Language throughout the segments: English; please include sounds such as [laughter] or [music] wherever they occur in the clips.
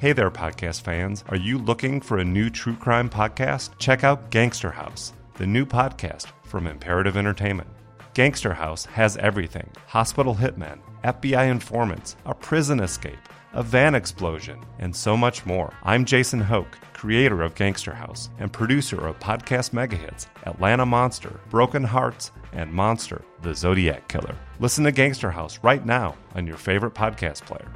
Hey there, podcast fans. Are you looking for a new true crime podcast? Check out Gangster House, the new podcast from Imperative Entertainment. Gangster House has everything hospital hitmen, FBI informants, a prison escape, a van explosion, and so much more. I'm Jason Hoke, creator of Gangster House and producer of podcast megahits Atlanta Monster, Broken Hearts, and Monster, the Zodiac Killer. Listen to Gangster House right now on your favorite podcast player.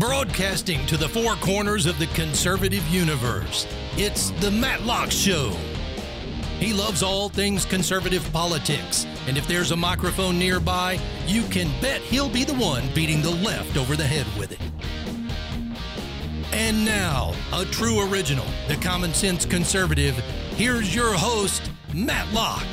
Broadcasting to the four corners of the conservative universe, it's The Matlock Show. He loves all things conservative politics, and if there's a microphone nearby, you can bet he'll be the one beating the left over the head with it. And now, a true original, the common sense conservative, here's your host, Matlock.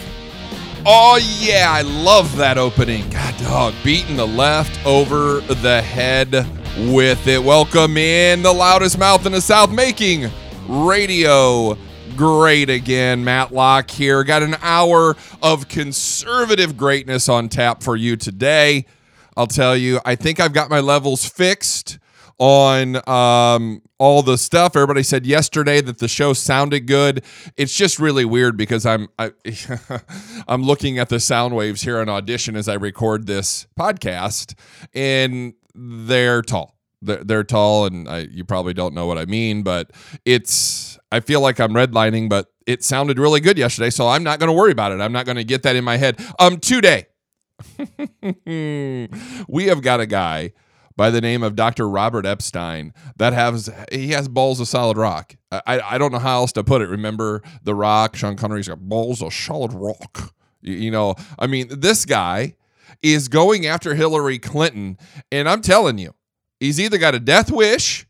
Oh yeah, I love that opening. God dog, beating the left over the head with it. Welcome in the loudest mouth in the South, making radio great again. Matlock here. Got an hour of conservative greatness on tap for you today. I'll tell you, I think I've got my levels fixed on um, all the stuff. Everybody said yesterday that the show sounded good. It's just really weird because I'm I, [laughs] I'm looking at the sound waves here on audition as I record this podcast, and they're tall. They're, they're tall, and I, you probably don't know what I mean, but it's. I feel like I'm redlining, but it sounded really good yesterday, so I'm not going to worry about it. I'm not going to get that in my head. Um, today [laughs] we have got a guy by the name of Dr. Robert Epstein that has he has balls of solid rock. I, I don't know how else to put it. Remember The Rock? Sean Connery's got balls of solid rock. You, you know, I mean, this guy is going after Hillary Clinton, and I'm telling you, he's either got a death wish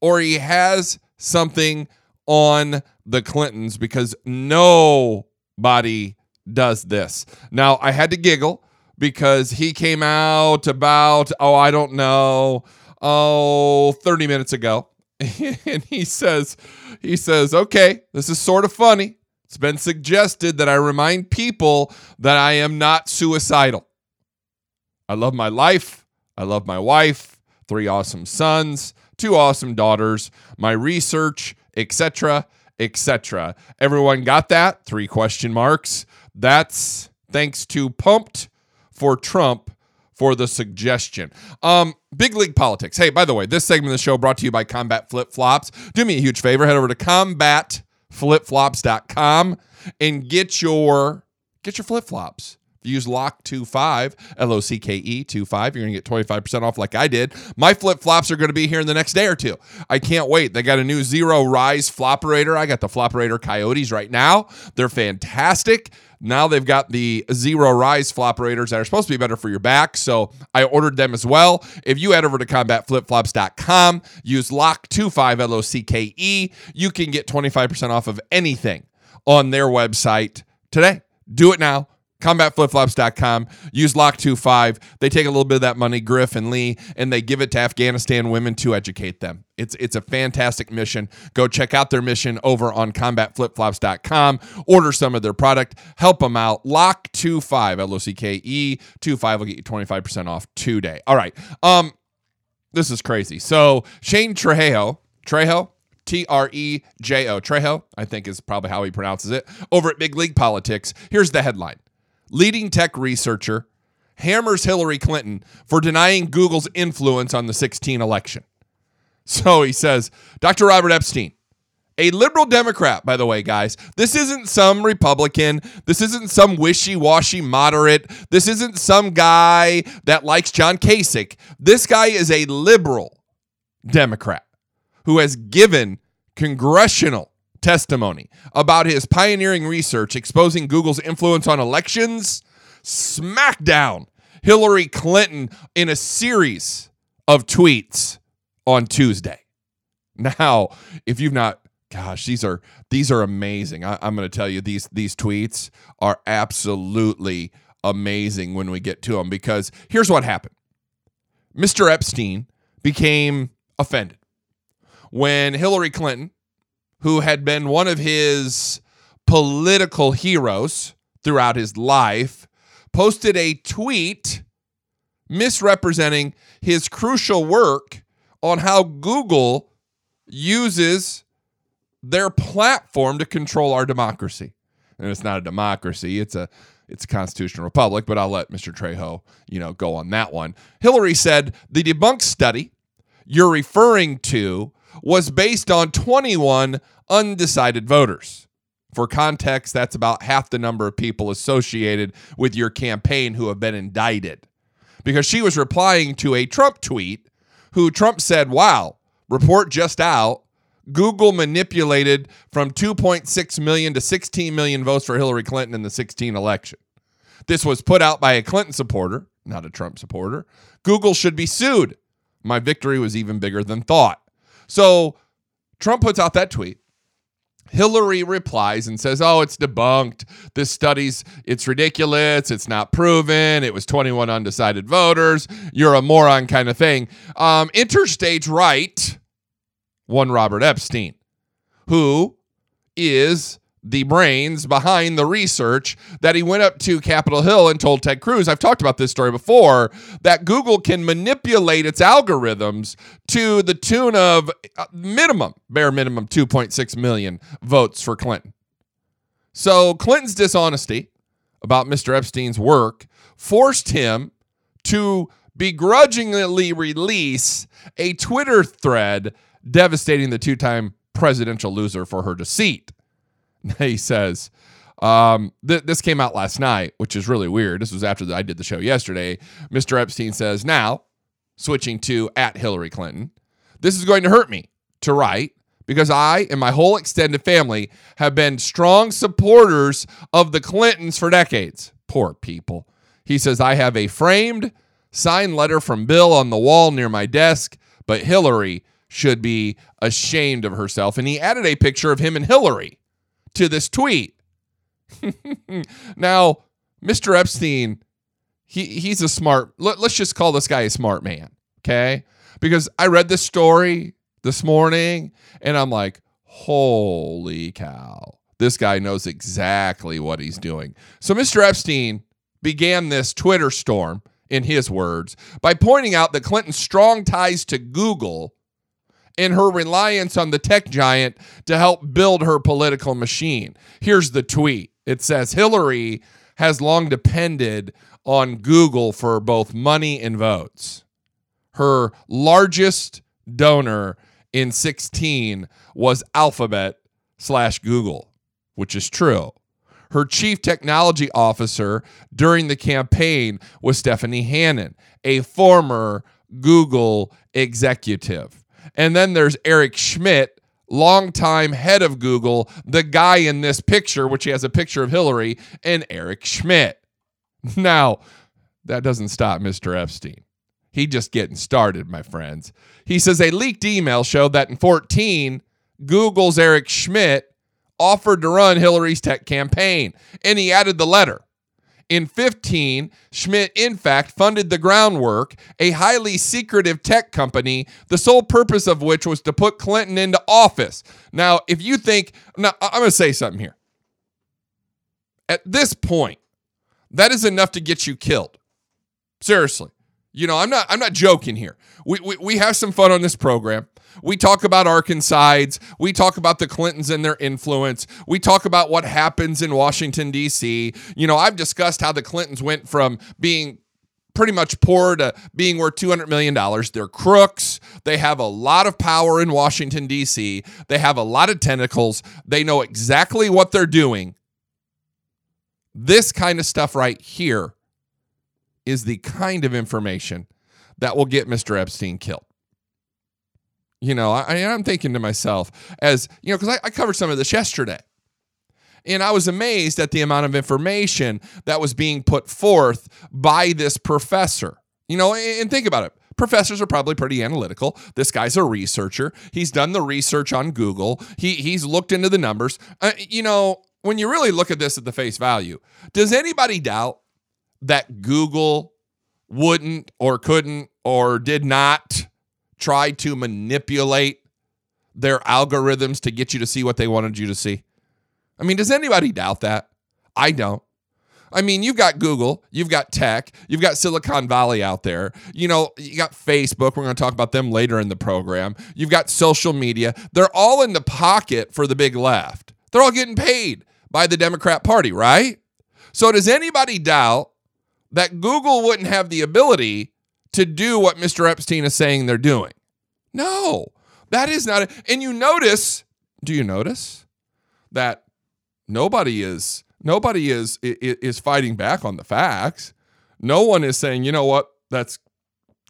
or he has something on the Clintons because nobody does this. Now, I had to giggle because he came out about, oh, I don't know, oh, 30 minutes ago. [laughs] and he says, he says, okay, this is sort of funny. It's been suggested that I remind people that I am not suicidal. I love my life. I love my wife, three awesome sons, two awesome daughters, my research, etc., etc. Everyone got that? Three question marks. That's thanks to Pumped for Trump for the suggestion. Um, big league politics. Hey, by the way, this segment of the show brought to you by Combat Flip Flops. Do me a huge favor, head over to combatflipflops.com and get your get your flip flops. Use LOCK25, L O C K E 25, you're going to get 25% off like I did. My flip flops are going to be here in the next day or two. I can't wait. They got a new zero rise flopperator. I got the flopperator coyotes right now. They're fantastic. Now they've got the zero rise flopperators that are supposed to be better for your back. So I ordered them as well. If you head over to combatflipflops.com, use LOCK25, L O C K E, you can get 25% off of anything on their website today. Do it now combatflipflops.com use lock25 they take a little bit of that money griff and lee and they give it to afghanistan women to educate them. It's it's a fantastic mission. Go check out their mission over on combatflipflops.com order some of their product. Help them out. Lock25 l-o-c-k-e 25 will get you 25% off today. All right um this is crazy. So shane trejo trejo T R E J O, Trejo, I think is probably how he pronounces it, over at Big League Politics. Here's the headline leading tech researcher, hammers Hillary Clinton for denying Google's influence on the 16 election. So he says, Dr. Robert Epstein, a liberal Democrat, by the way, guys. This isn't some Republican. This isn't some wishy washy moderate. This isn't some guy that likes John Kasich. This guy is a liberal Democrat who has given congressional testimony about his pioneering research exposing Google's influence on elections. Smackdown Hillary Clinton in a series of tweets on Tuesday. Now, if you've not, gosh, these are these are amazing. I, am going to tell you these these tweets are absolutely amazing when we get to them because here's what happened. Mr. Epstein became offended when Hillary Clinton, who had been one of his political heroes throughout his life, posted a tweet misrepresenting his crucial work on how Google uses their platform to control our democracy. And it's not a democracy, it's a it's a constitutional republic, but I'll let Mr. Trejo, you know, go on that one. Hillary said the debunked study you're referring to was based on 21 undecided voters. For context, that's about half the number of people associated with your campaign who have been indicted. Because she was replying to a Trump tweet who Trump said, Wow, report just out. Google manipulated from 2.6 million to 16 million votes for Hillary Clinton in the 16 election. This was put out by a Clinton supporter, not a Trump supporter. Google should be sued. My victory was even bigger than thought. So Trump puts out that tweet. Hillary replies and says, "Oh, it's debunked. This study's it's ridiculous. It's not proven. It was 21 undecided voters. You're a moron kind of thing." Um, interstate right one Robert Epstein, who is the brains behind the research that he went up to Capitol Hill and told Ted Cruz. I've talked about this story before that Google can manipulate its algorithms to the tune of uh, minimum, bare minimum 2.6 million votes for Clinton. So Clinton's dishonesty about Mr. Epstein's work forced him to begrudgingly release a Twitter thread devastating the two time presidential loser for her deceit. [laughs] He says, um, th- this came out last night, which is really weird. This was after the, I did the show yesterday. Mr. Epstein says, now, switching to at Hillary Clinton, this is going to hurt me to write because I and my whole extended family have been strong supporters of the Clintons for decades. Poor people. He says, I have a framed signed letter from Bill on the wall near my desk, but Hillary should be ashamed of herself. And he added a picture of him and Hillary to this tweet. [laughs] now, Mr. Epstein, he he's a smart. Let, let's just call this guy a smart man, okay? Because I read this story this morning and I'm like, holy cow. This guy knows exactly what he's doing. So Mr. Epstein began this Twitter storm, in his words, by pointing out that Clinton's strong ties to Google and her reliance on the tech giant to help build her political machine. Here's the tweet it says Hillary has long depended on Google for both money and votes. Her largest donor in 16 was Alphabet slash Google, which is true. Her chief technology officer during the campaign was Stephanie Hannon, a former Google executive. And then there's Eric Schmidt, longtime head of Google, the guy in this picture, which he has a picture of Hillary, and Eric Schmidt. Now, that doesn't stop Mr. Epstein. He just getting started, my friends. He says a leaked email showed that in 14, Google's Eric Schmidt offered to run Hillary's tech campaign, and he added the letter. In 15, Schmidt, in fact, funded the groundwork, a highly secretive tech company, the sole purpose of which was to put Clinton into office. Now, if you think, now I'm going to say something here. At this point, that is enough to get you killed. Seriously. You know, I'm not I'm not joking here. We, we, we have some fun on this program. We talk about Arkancides. We talk about the Clintons and their influence. We talk about what happens in Washington, D.C. You know, I've discussed how the Clintons went from being pretty much poor to being worth $200 million. They're crooks. They have a lot of power in Washington, D.C., they have a lot of tentacles. They know exactly what they're doing. This kind of stuff right here is the kind of information that will get Mr. Epstein killed. You know, I, I'm thinking to myself, as you know, because I, I covered some of this yesterday. And I was amazed at the amount of information that was being put forth by this professor. You know, and think about it. Professors are probably pretty analytical. This guy's a researcher. He's done the research on Google. He he's looked into the numbers. Uh, you know, when you really look at this at the face value, does anybody doubt that Google wouldn't or couldn't or did not try to manipulate their algorithms to get you to see what they wanted you to see? I mean, does anybody doubt that? I don't. I mean, you've got Google, you've got tech, you've got Silicon Valley out there. You know, you got Facebook. We're going to talk about them later in the program. You've got social media. They're all in the pocket for the big left. They're all getting paid by the Democrat Party, right? So, does anybody doubt that Google wouldn't have the ability to do what Mr. Epstein is saying they're doing? No, that is not. A, and you notice, do you notice that nobody is nobody is is fighting back on the facts. No one is saying, you know what, that's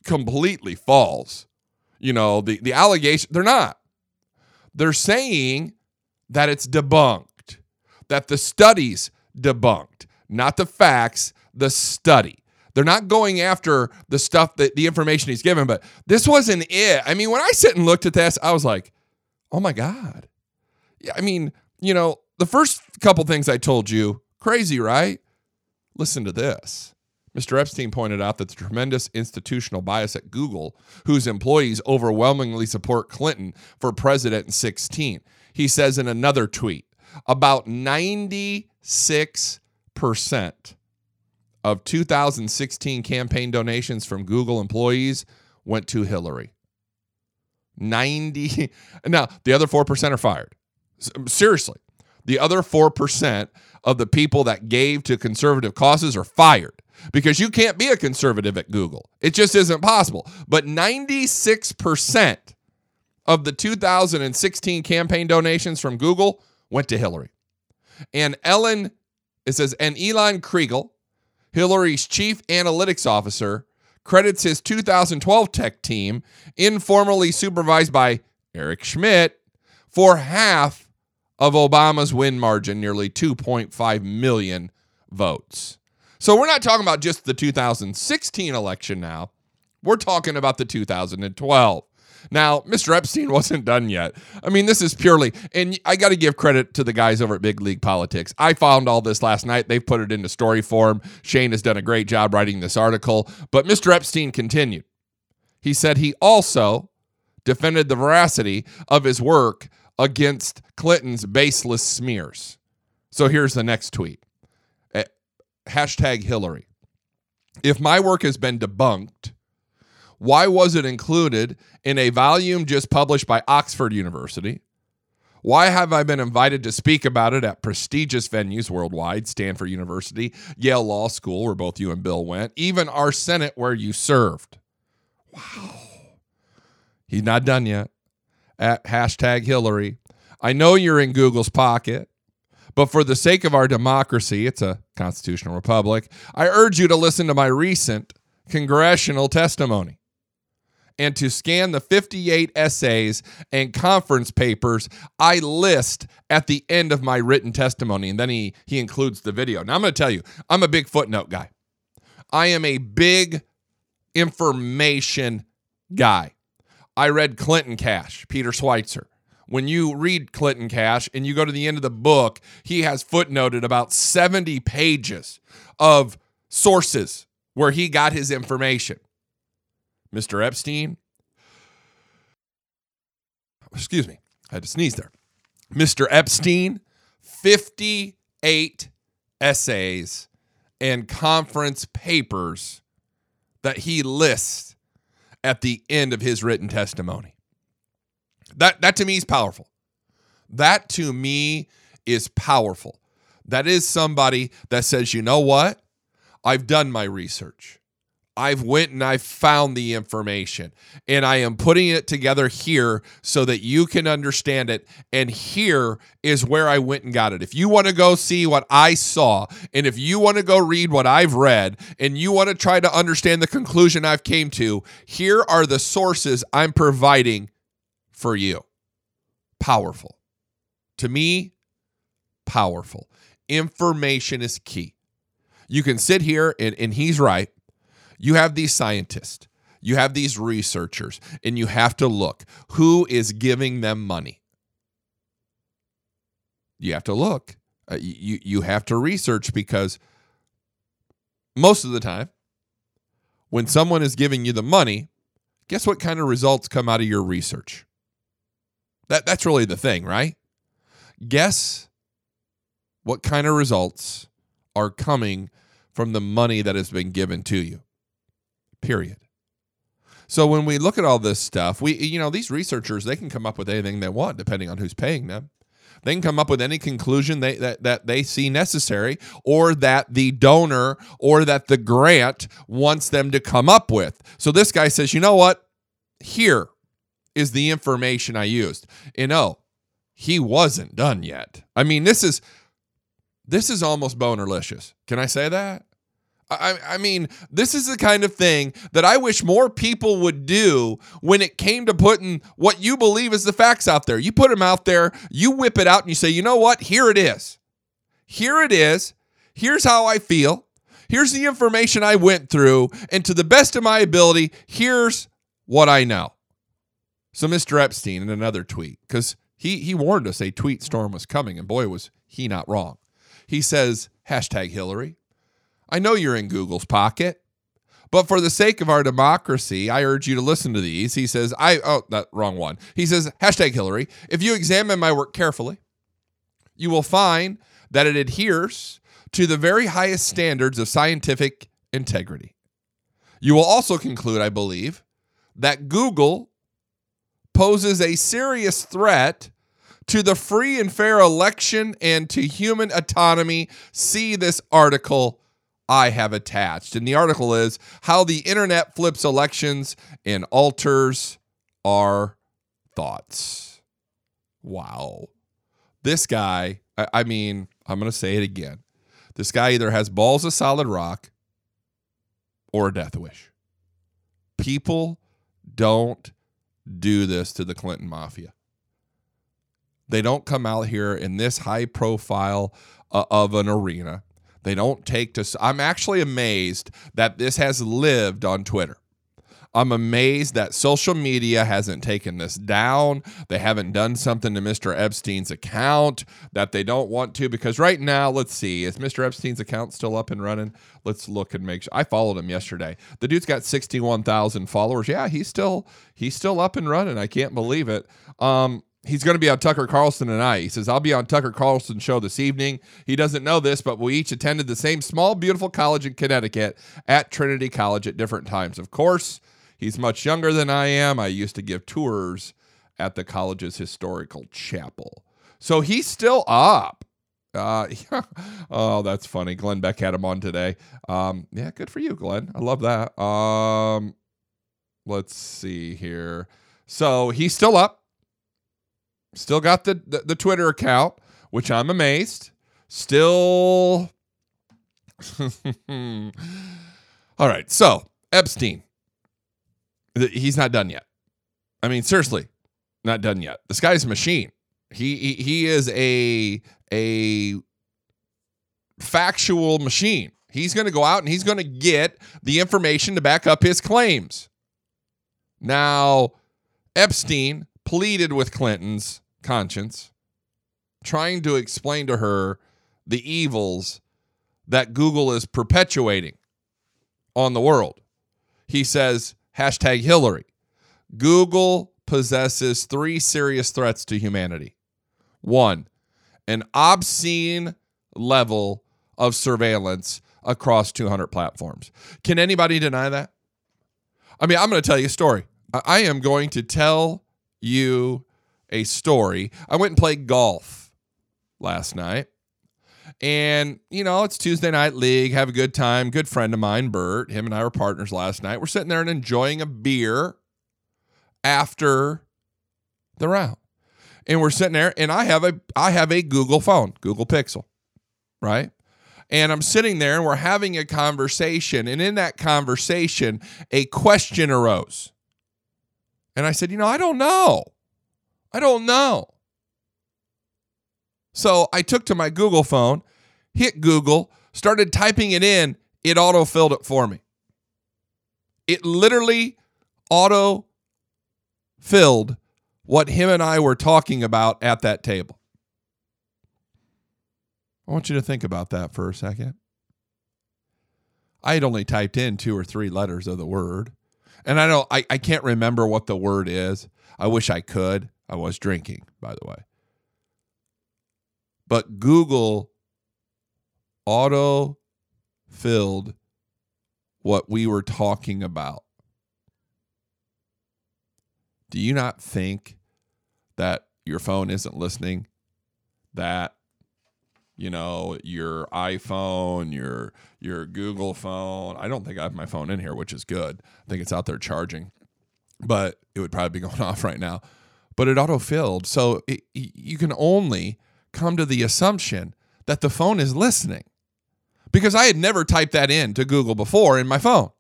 completely false. You know, the the allegation they're not. They're saying that it's debunked, that the studies debunked, not the facts, the study. They're not going after the stuff that the information he's given, but this wasn't it. I mean, when I sit and looked at this, I was like, oh my God. Yeah, I mean, you know, the first couple things I told you, crazy, right? Listen to this. Mr. Epstein pointed out that the tremendous institutional bias at Google, whose employees overwhelmingly support Clinton for president in 16. He says in another tweet about 96% of 2016 campaign donations from Google employees went to Hillary. 90. [laughs] Now, the other 4% are fired. Seriously. The other 4% of the people that gave to conservative causes are fired because you can't be a conservative at Google. It just isn't possible. But 96% of the 2016 campaign donations from Google went to Hillary. And Ellen, it says, and Elan Kriegel, Hillary's chief analytics officer, credits his 2012 tech team, informally supervised by Eric Schmidt, for half of Obama's win margin, nearly 2.5 million votes. So we're not talking about just the 2016 election now. We're talking about the 2012. Now, Mr. Epstein [laughs] wasn't done yet. I mean, this is purely, and I got to give credit to the guys over at Big League Politics. I found all this last night. They've put it into story form. Shane has done a great job writing this article. But Mr. Epstein continued. He said he also defended the veracity of his work against Clinton's baseless smears. So here's the next tweet eh, hashtag Hillary. If my work has been debunked, why was it included in a volume just published by Oxford University? Why have I been invited to speak about it at prestigious venues worldwide, Stanford University, Yale Law School, where both you and Bill went, even our Senate, where you served? Wow. He's not done yet at hashtag Hillary. I know you're in Google's pocket, but for the sake of our democracy, it's a constitutional republic, I urge you to listen to my recent congressional testimony and to scan the 58 essays and conference papers I list at the end of my written testimony. And then he, he includes the video. Now, I'm going to tell you, I'm a big footnote guy. I am a big information guy. I read Clinton Cash, Peter Schweizer. When you read Clinton Cash and you go to the end of the book, he has footnoted about 70 pages of sources where he got his information. Mr. Epstein, excuse me, I had to sneeze there. Mr. Epstein, 58 essays and conference papers that he lists at the end of his written testimony. That that to me is powerful. That to me is powerful. That is somebody that says, "You know what? I've done my research. I've went and I've found the information and I am putting it together here so that you can understand it and here is where I went and got it. If you want to go see what I saw and if you want to go read what I've read and you want to try to understand the conclusion I've came to, here are the sources I'm providing for you. Powerful. To me, powerful. Information is key. You can sit here and, and he's right you have these scientists, you have these researchers, and you have to look who is giving them money. You have to look. Uh, you you have to research because most of the time when someone is giving you the money, guess what kind of results come out of your research? That that's really the thing, right? Guess what kind of results are coming from the money that has been given to you. Period. So when we look at all this stuff, we you know, these researchers, they can come up with anything they want depending on who's paying them. They can come up with any conclusion they, that, that they see necessary or that the donor or that the grant wants them to come up with. So this guy says, you know what? Here is the information I used. You oh, know, he wasn't done yet. I mean, this is this is almost bonerlicious. Can I say that? I, I mean, this is the kind of thing that I wish more people would do when it came to putting what you believe is the facts out there. You put them out there, you whip it out, and you say, you know what? Here it is. Here it is. Here's how I feel. Here's the information I went through. And to the best of my ability, here's what I know. So, Mr. Epstein, in another tweet, because he, he warned us a tweet storm was coming, and boy, was he not wrong. He says, hashtag Hillary. I know you're in Google's pocket, but for the sake of our democracy, I urge you to listen to these. He says, I, oh, that wrong one. He says, hashtag Hillary. If you examine my work carefully, you will find that it adheres to the very highest standards of scientific integrity. You will also conclude, I believe, that Google poses a serious threat to the free and fair election and to human autonomy. See this article I have attached. And the article is How the Internet Flips Elections and Alters Our Thoughts. Wow. This guy, I, I mean, I'm going to say it again. This guy either has balls of solid rock or a death wish. People don't do this to the Clinton mafia. They don't come out here in this high profile uh, of an arena they don't take to. I'm actually amazed that this has lived on Twitter. I'm amazed that social media hasn't taken this down. They haven't done something to Mr. Epstein's account that they don't want to. Because right now, let's see, is Mr. Epstein's account still up and running? Let's look and make sure. I followed him yesterday. The dude's got 61,000 followers. Yeah, he's still he's still up and running. I can't believe it. Um, he's going to be on Tucker Carlson tonight. He says, I'll be on Tucker Carlson show this evening. He doesn't know this, but we each attended the same small, beautiful college in Connecticut at Trinity College at different times. Of course, he's much younger than I am. I used to give tours at the college's historical chapel. So he's still up. Uh, [laughs] oh, that's funny. Glenn Beck had him on today. Um, yeah, good for you, Glenn. I love that. Um, let's see here. So he's still up. Still got the, the, the Twitter account, which I'm amazed. Still. [laughs] All right. So, Epstein. He's not done yet. I mean, seriously, not done yet. This guy's a machine. He he, he is a a factual machine. He's going to go out and he's going to get the information to back up his claims. Now, Epstein pleaded with Clinton's conscience, trying to explain to her the evils that Google is perpetuating on the world. He says, hashtag Hillary. Google possesses three serious threats to humanity. One, an obscene level of surveillance across 200 platforms. Can anybody deny that? I mean, I'm going to tell you a story. I am going to tell you a story. I went and played golf last night. And, you know, it's Tuesday night league, have a good time. Good friend of mine, Bert, him and I were partners last night. We're sitting there and enjoying a beer after the round. And we're sitting there and I have a I have a Google phone, Google Pixel, right? And I'm sitting there and we're having a conversation. And in that conversation, a question arose. And I said, you know, I don't know. I don't know. So I took to my Google phone, hit Google, started typing it in. It auto filled it for me. It literally auto filled what him and I were talking about at that table. I want you to think about that for a second. I had only typed in two or three letters of the word. And I don't I, I can't remember what the word is. I wish I could. I was drinking, by the way. But Google auto filled what we were talking about. Do you not think that your phone isn't listening? That you know your iphone your your google phone i don't think i have my phone in here which is good i think it's out there charging but it would probably be [laughs] going off right now but it auto filled so it, you can only come to the assumption that the phone is listening. Because i had never typed that in to google before in my phone.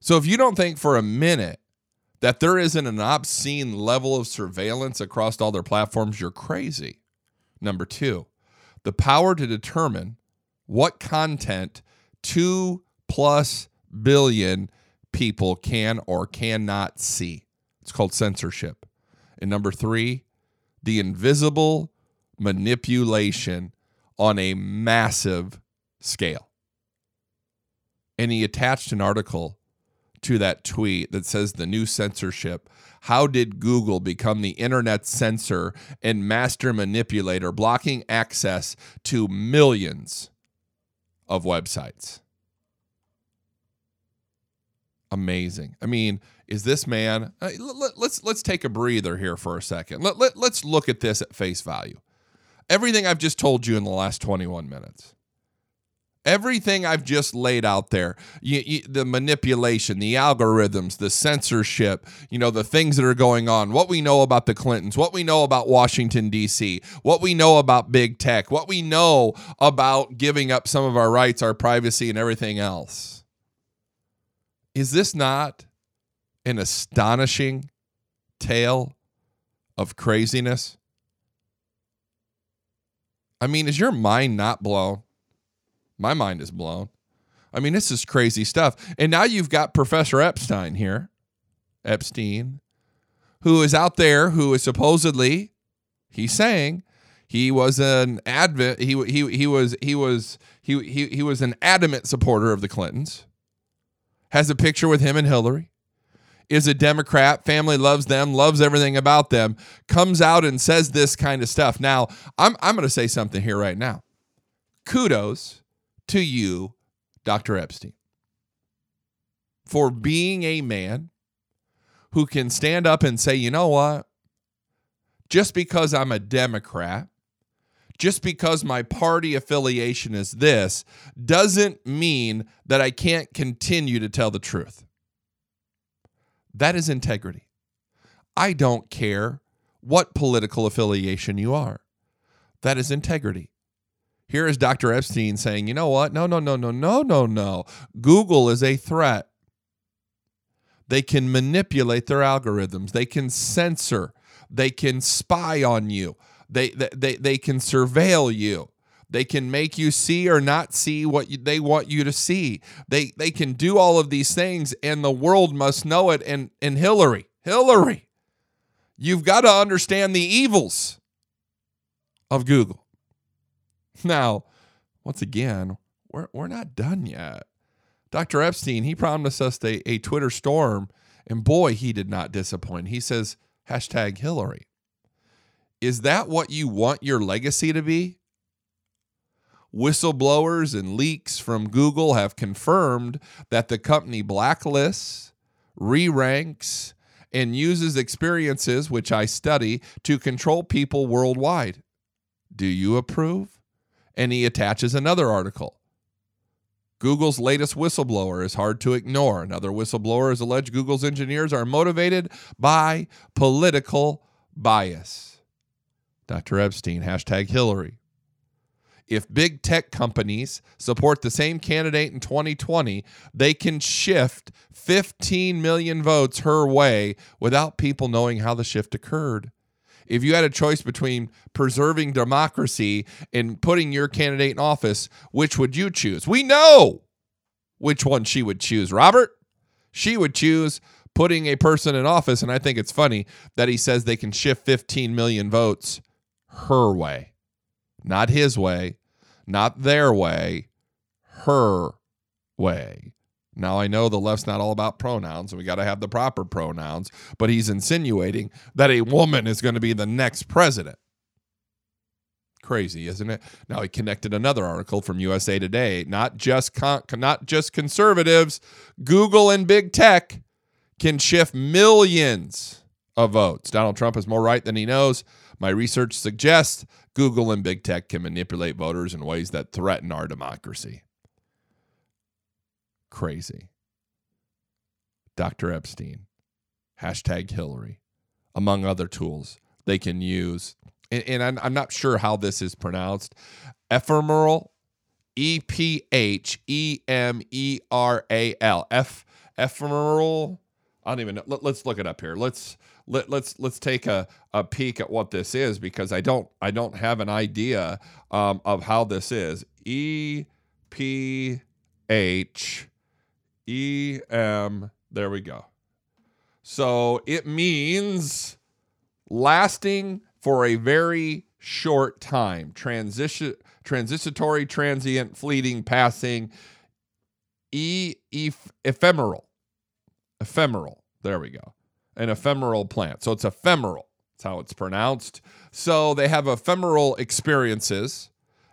So if you don't think for a minute that there isn't an obscene level of surveillance across all their platforms you're crazy. Number two, the power to determine what content two plus billion people can or cannot see. It's called censorship. And number three, the invisible manipulation on a massive scale. And he attached an article to that tweet that says the new censorship how did Google become the internet censor and master manipulator, blocking access to millions of websites? Amazing. I mean, is this man? Uh, let's let's take a breather here for a second. Let, let, let's look at this at face value. Everything I've just told you in the last 21 minutes Everything I've just laid out there, you, you, the manipulation, the algorithms, the censorship, you know, the things that are going on, what we know about the Clintons, what we know about Washington, D.C., what we know about big tech, what we know about giving up some of our rights, our privacy, and everything else. Is this not an astonishing tale of craziness? I mean, is your mind not blown? My mind is blown. I mean, this is crazy stuff. And now you've got Professor Epstein here, Epstein, who is out there, who is supposedly, he's saying, he was an advent. He he he was he was he he he was an adamant supporter of the Clintons. Has a picture with him and Hillary. Is a Democrat. Family loves them. Loves everything about them. Comes out and says this kind of stuff. Now I'm I'm going to say something here right now. Kudos to you, Dr. Epstein, for being a man who can stand up and say, you know what? Just because I'm a Democrat, just because my party affiliation is this, doesn't mean that I can't continue to tell the truth. That is integrity. I don't care what political affiliation you are. That is integrity. Here is Dr. Epstein saying, you know what? No, no, no, no, no, no, no. Google is a threat. They can manipulate their algorithms, they can censor, they can spy on you, they, they, they, they can surveil you. They can make you see or not see what you, they want you to see. They they can do all of these things, and the world must know it. And and Hillary, Hillary, you've got to understand the evils of Google. Now, once again, we're, we're not done yet. Dr. Epstein, he promised us a, a Twitter storm, and boy, he did not disappoint. He says, hashtag Hillary. Is that what you want your legacy to be? Whistleblowers and leaks from Google have confirmed that the company blacklists, re ranks, and uses experiences, which I study, to control people worldwide. Do you approve? and he attaches another article. Google's latest whistleblower is hard to ignore. Another whistleblower has alleged Google's engineers are motivated by political bias. Dr. Epstein, hashtag Hillary. If big tech companies support the same candidate in 2020, they can shift 15 million votes her way without people knowing how the shift occurred if you had a choice between preserving democracy and putting your candidate in office, which would you choose? We know which one she would choose, Robert. She would choose putting a person in office. And I think it's funny that he says they can shift 15 million votes her way, not his way, not their way, her way. Now, I know the left's not all about pronouns, and we got to have the proper pronouns, but he's insinuating that a woman is going to be the next president. Crazy, isn't it? Now he connected another article from USA Today. Not just con- not just conservatives, Google and big tech can shift millions of votes. Donald Trump is more right than he knows. My research suggests Google and big tech can manipulate voters in ways that threaten our democracy. Crazy. Dr. Epstein, hashtag Hillary, among other tools they can use and, and I'm, I'm not sure how this is pronounced. Ephemeral, E P H E M E R A L. Ephemeral. I don't even know. Let, us look it up here. Let's let, let's let's take a, a peek at what this is because I don't I don't have an idea um, of how this is. E P H E M. There we go. So it means lasting for a very short time. Transition, transitory, transient, fleeting, passing, e, ephemeral, ephemeral. There we go. An ephemeral plant. So it's ephemeral. That's how it's pronounced. So they have ephemeral experiences,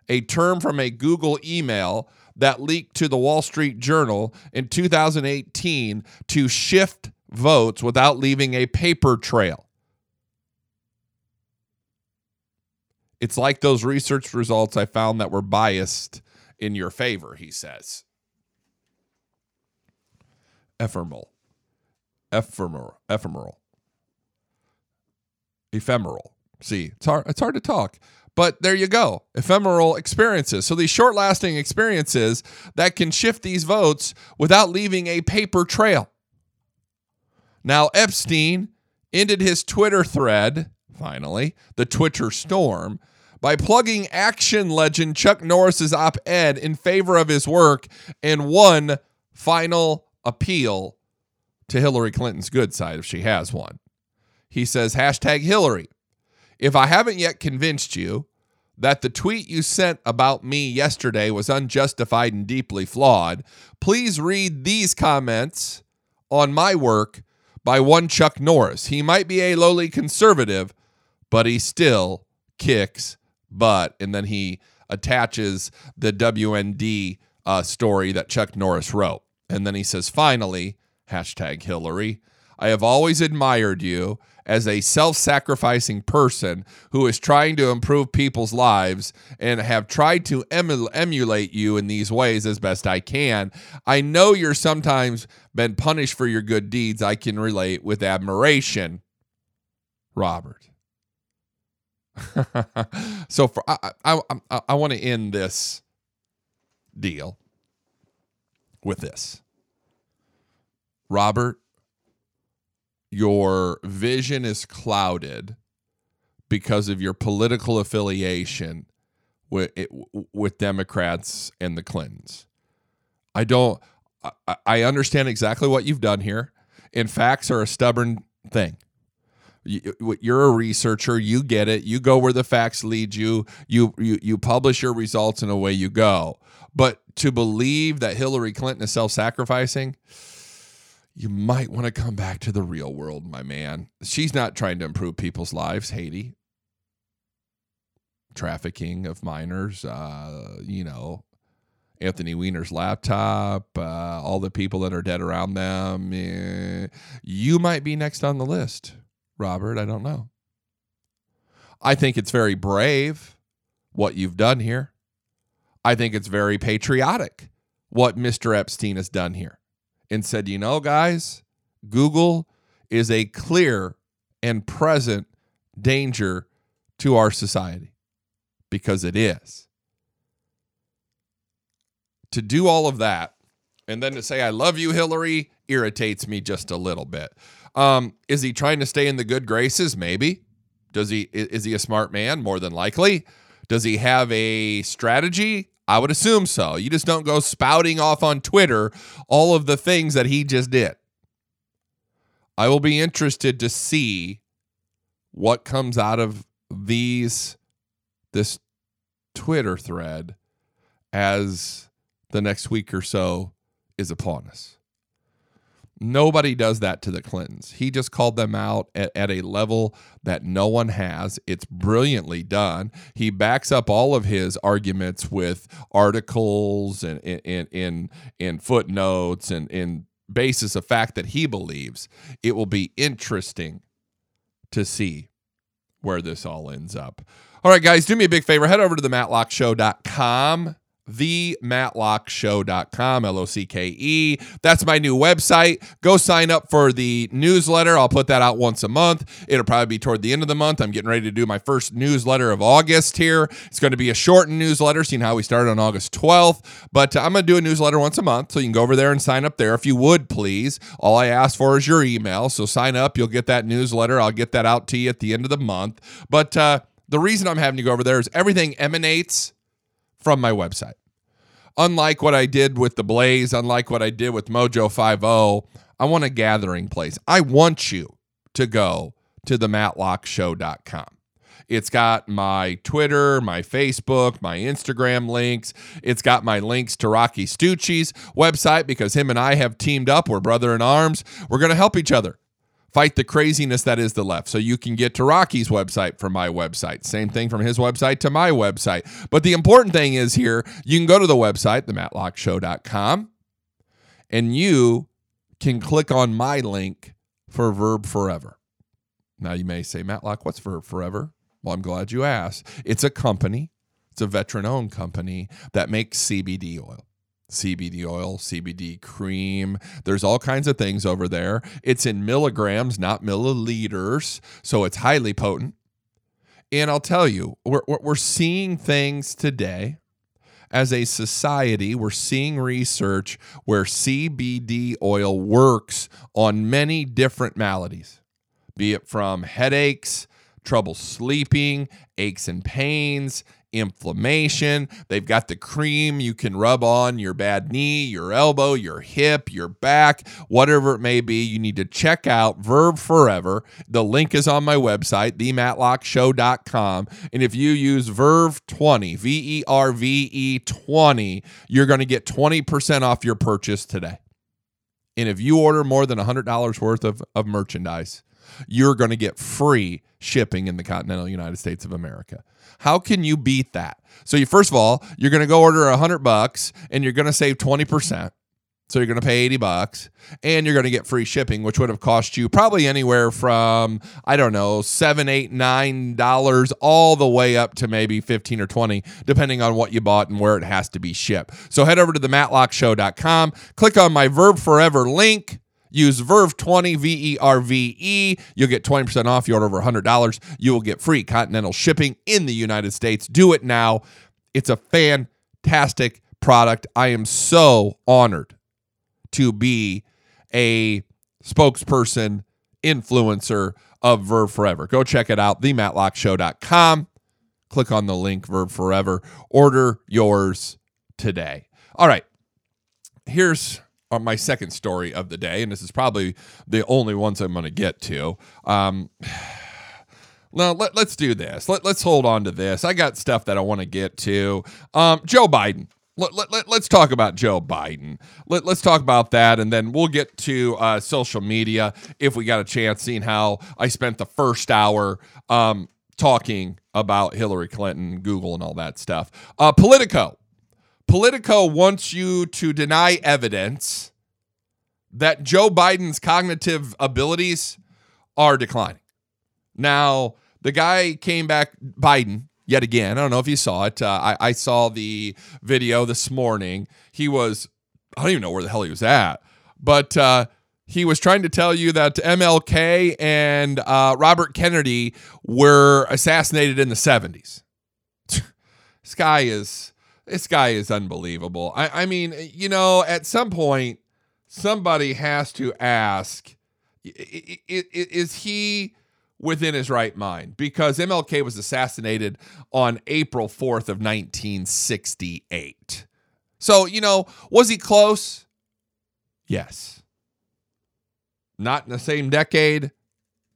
a term from a Google email that leaked to the Wall Street Journal in 2018 to shift votes without leaving a paper trail. It's like those research results I found that were biased in your favor, he says. Ephemeral. Ephemeral. Ephemeral. Ephemeral. See, it's hard, it's hard to talk. But there you go. Ephemeral experiences. So these short lasting experiences that can shift these votes without leaving a paper trail. Now, Epstein ended his Twitter thread, finally, the Twitter storm, by plugging action legend Chuck Norris's op ed in favor of his work and one final appeal to Hillary Clinton's good side if she has one. He says, hashtag Hillary. If I haven't yet convinced you that the tweet you sent about me yesterday was unjustified and deeply flawed, please read these comments on my work by one Chuck Norris. He might be a lowly conservative, but he still kicks butt. and then he attaches the WND uh, story that Chuck Norris wrote. And then he says, finally, hashtag Hillary, I have always admired you as a self sacrificing person who is trying to improve people's lives and have tried to emulate you in these ways as best I can. I know you're sometimes been punished for your good deeds. I can relate with admiration. Robert. [laughs] so for I I I, I want to end this deal with this. Robert, your vision is clouded because of your political affiliation with with Democrats and the Clintons. I don't I, I understand exactly what you've done here. And facts are a stubborn thing. You're a researcher. You get it. You go where the facts lead you. You you you publish your results and away you go. But to believe that Hillary Clinton is self-sacrificing, you might want to come back to the real world, my man. She's not trying to improve people's lives, Haiti. Trafficking of minors, uh, you know, Anthony Weiner's laptop, uh, all the people that are dead around them. Eh, you might be next on the list. Robert? I don't know. I think it's very brave what you've done here. I think it's very patriotic what Mr. Epstein has done here and said, you know, guys, Google is a clear and present danger to our society because it is. To do all of that and then to say, I love you, Hillary, irritates me just a little bit. Um, is he trying to stay in the good graces? Maybe. Does he is he a smart man? More than likely. Does he have a strategy? I would assume so. You just don't go spouting off on Twitter all of the things that he just did. I will be interested to see what comes out of these this Twitter thread as the next week or so is upon us. Nobody does that to the Clintons. He just called them out at, at, a level that no one has. It's brilliantly done. He backs up all of his arguments with articles and in in in footnotes and in basis of fact that he believes. It will be interesting to see where this all ends up. All right, guys, do me a big favor. Head over to the matlockshow.com thematlockshow.com, L O C K E. That's my new website. Go sign up for the newsletter. I'll put that out once a month. It'll probably be toward the end of the month. I'm getting ready to do my first newsletter of August here. It's going to be a shortened newsletter, seeing how we started on August 12th. But I'm going to do a newsletter once a month. So you can go over there and sign up there if you would, please. All I ask for is your email. So sign up. You'll get that newsletter. I'll get that out to you at the end of the month. But uh, the reason I'm having you go over there is everything emanates from my website. Unlike what I did with the Blaze, unlike what I did with Mojo 50, I want a gathering place. I want you to go to the matlockshow.com. It's got my Twitter, my Facebook, my Instagram links. It's got my links to Rocky Stucci's website because him and I have teamed up. We're brother in arms. We're going to help each other fight the craziness that is the left. So you can get to Rocky's website from my website. Same thing from his website to my website. But the important thing is here, you can go to the website, thematlockshow.com, and you can click on my link for Verve Forever. Now you may say, Matlock, what's Verve Forever? Well, I'm glad you asked. It's a company, it's a veteran owned company that makes CBD oil. CBD oil, CBD cream. There's all kinds of things over there. It's in milligrams, not milliliters, so it's highly potent. And I'll tell you, we're, we're seeing things today as a society, we're seeing research where CBD oil works on many different maladies, be it from headaches, trouble sleeping, aches and pains, inflammation. They've got the cream you can rub on your bad knee, your elbow, your hip, your back, whatever it may be. You need to check out Verve Forever. The link is on my website, thematlockshow.com. And if you use Verve 20, V E R V E 20, you're going to get 20% off your purchase today. And if you order more than $100 worth of, of merchandise, you're going to get free shipping in the continental United States of America. How can you beat that? So you first of all, you're going to go order a 100 bucks and you're going to save 20%. So you're going to pay 80 bucks and you're going to get free shipping, which would have cost you probably anywhere from, I don't know, seven, eight, nine dollars all the way up to maybe 15 or 20, depending on what you bought and where it has to be shipped. So head over to the matlockshow.com, click on my Verve Forever link. Use Verve20, V E R V E. You'll get 20% off. You order over $100. You will get free continental shipping in the United States. Do it now. It's a fantastic product. I am so honored to be a spokesperson, influencer of Verve Forever. Go check it out, thematlockshow.com. Click on the link, Verve Forever. Order yours today. All right. Here's my second story of the day, and this is probably the only ones I'm going to get to. Um, [sighs] now let, us do this. Let, let's hold on to this. I got stuff that I want to get to. Um, Joe Biden. Let, let, let, us talk about Joe Biden. Let, let's talk about that, and then we'll get to uh, social media if we got a chance, seeing how I spent the first hour um, talking about Hillary Clinton, Google, and all that stuff. Uh, Politico. Politico wants you to deny evidence that Joe Biden's cognitive abilities are declining. Now, the guy came back, Biden, yet again. I don't know if you saw it. Uh, I, I saw the video this morning. He was, I don't even know where the hell he was at, but uh, he was trying to tell you that MLK and uh, Robert Kennedy were assassinated in the 70s. [laughs] this guy is this guy is unbelievable. I, I mean, you know, at some point, somebody has to ask is he within his right mind? Because MLK was assassinated on April 4th of 1968. So, you know, was he close? Yes. Not in the same decade?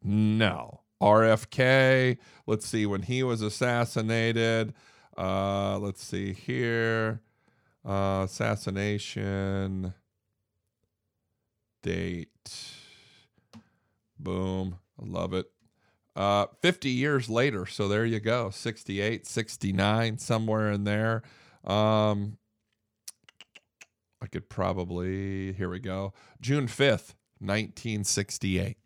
No. RFK, let's see, when he was assassinated, uh, let's see here. Uh, assassination. date. Boom. I love it. Uh, 50 years later. So there you go. 68, 69, somewhere in there. Um, I could probably, here we go. June 5th, 1968.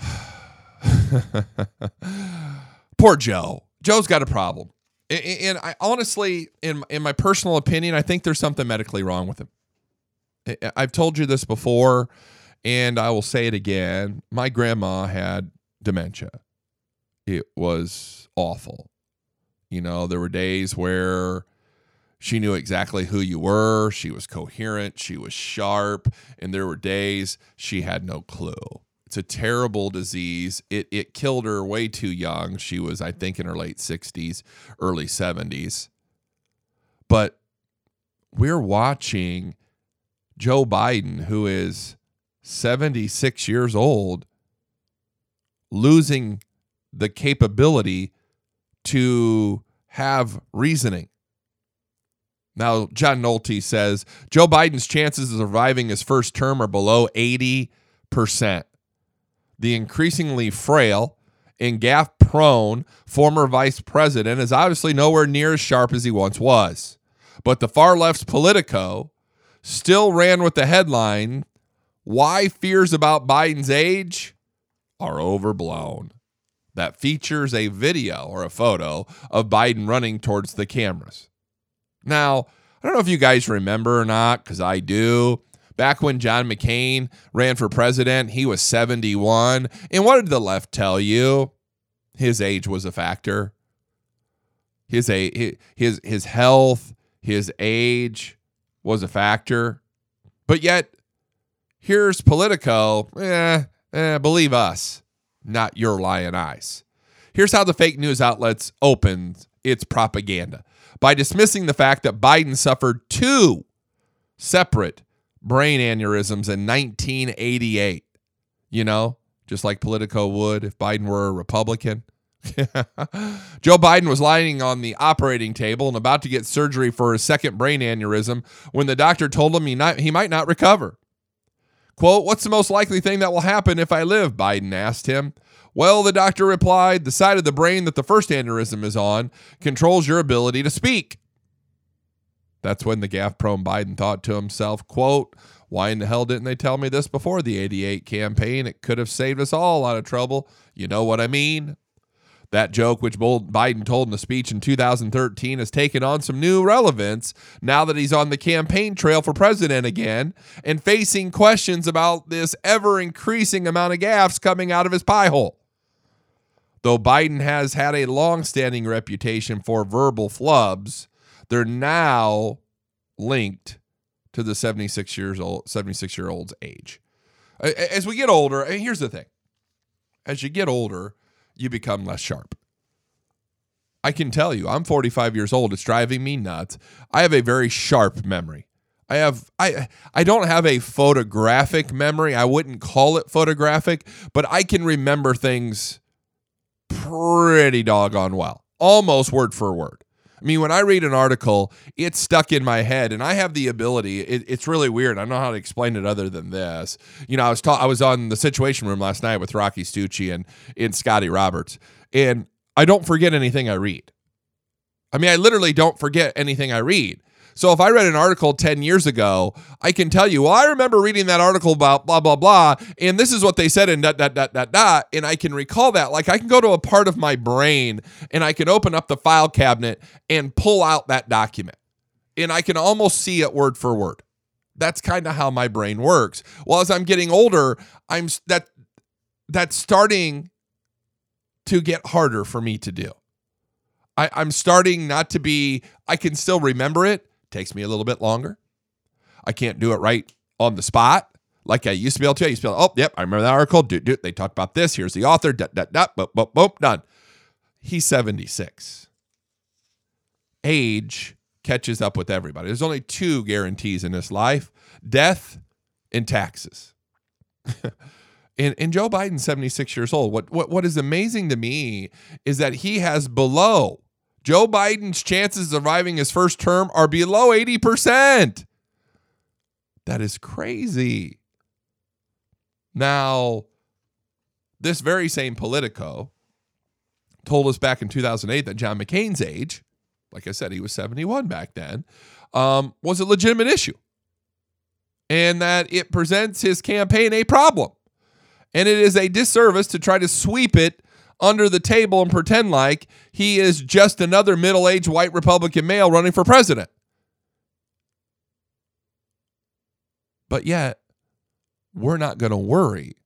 [sighs] Poor Joe. Joe's got a problem. And I honestly, in in my personal opinion, I think there's something medically wrong with him. I've told you this before, and I will say it again. My grandma had dementia. It was awful. You know, there were days where she knew exactly who you were. She was coherent. She was sharp. And there were days she had no clue. It's a terrible disease. It, it killed her way too young. She was, I think, in her late 60s, early 70s. But we're watching Joe Biden, who is 76 years old, losing the capability to have reasoning. Now, John Nolte says Joe Biden's chances of surviving his first term are below 80%. The increasingly frail and gaffe prone former vice president is obviously nowhere near as sharp as he once was. But the far left's Politico still ran with the headline Why Fears About Biden's Age Are Overblown. That features a video or a photo of Biden running towards the cameras. Now, I don't know if you guys remember or not, because I do. Back when John McCain ran for president, he was 71. And what did the left tell you? His age was a factor. His a his his health, his age was a factor. But yet, here's Politico. Eh, eh, believe us, not your lying eyes. Here's how the fake news outlets opened its propaganda by dismissing the fact that Biden suffered two separate brain aneurysms in 1988. You know, just like Politico would if Biden were a Republican. [laughs] Joe Biden was lying on the operating table and about to get surgery for his second brain aneurysm when the doctor told him he, not, he might not recover. Quote, What's the most likely thing that will happen if I live? Biden asked him. Well, the doctor replied, The side of the brain that the first aneurysm is on controls your ability to speak. That's when the gaff prone Biden thought to himself, quote, Why in the hell didn't they tell me this before the 88 campaign? It could have saved us all a lot of trouble. You know what I mean? That joke, which Biden told in a speech in 2013, has taken on some new relevance now that he's on the campaign trail for president again and facing questions about this ever increasing amount of gaffes coming out of his pie hole. Though Biden has had a long standing reputation for verbal flubs, they're now linked to the 76 years old 76 year old's age. As we get older, and here's the thing. As you get older, you become less sharp. I can tell you, I'm 45 years old. It's driving me nuts. I have a very sharp memory. I have I I don't have a photographic memory. I wouldn't call it photographic, but I can remember things pretty doggone well. Almost word for word. I mean, when I read an article, it's stuck in my head, and I have the ability. It, it's really weird. I don't know how to explain it other than this. You know, I was ta- I was on the Situation Room last night with Rocky Stucci and and Scotty Roberts, and I don't forget anything I read. I mean, I literally don't forget anything I read. So if I read an article 10 years ago, I can tell you, well, I remember reading that article about blah, blah, blah, and this is what they said, and dot, dot, dot, dot, dot, and I can recall that. Like I can go to a part of my brain and I can open up the file cabinet and pull out that document, and I can almost see it word for word. That's kind of how my brain works. Well, as I'm getting older, I'm that that's starting to get harder for me to do. I, I'm starting not to be, I can still remember it. Takes me a little bit longer. I can't do it right on the spot like I used to be able to. I used to be able, oh, yep, I remember that article. They talked about this. Here's the author. Dot, dot, dot, boop, boop, boop, done. He's 76. Age catches up with everybody. There's only two guarantees in this life death and taxes. [laughs] And, and Joe Biden's 76 years old. What, what what is amazing to me is that he has below Joe Biden's chances of surviving his first term are below 80%. That is crazy. Now, this very same Politico told us back in 2008 that John McCain's age, like I said, he was 71 back then, um, was a legitimate issue and that it presents his campaign a problem. And it is a disservice to try to sweep it under the table and pretend like he is just another middle aged white Republican male running for president. But yet, we're not going to worry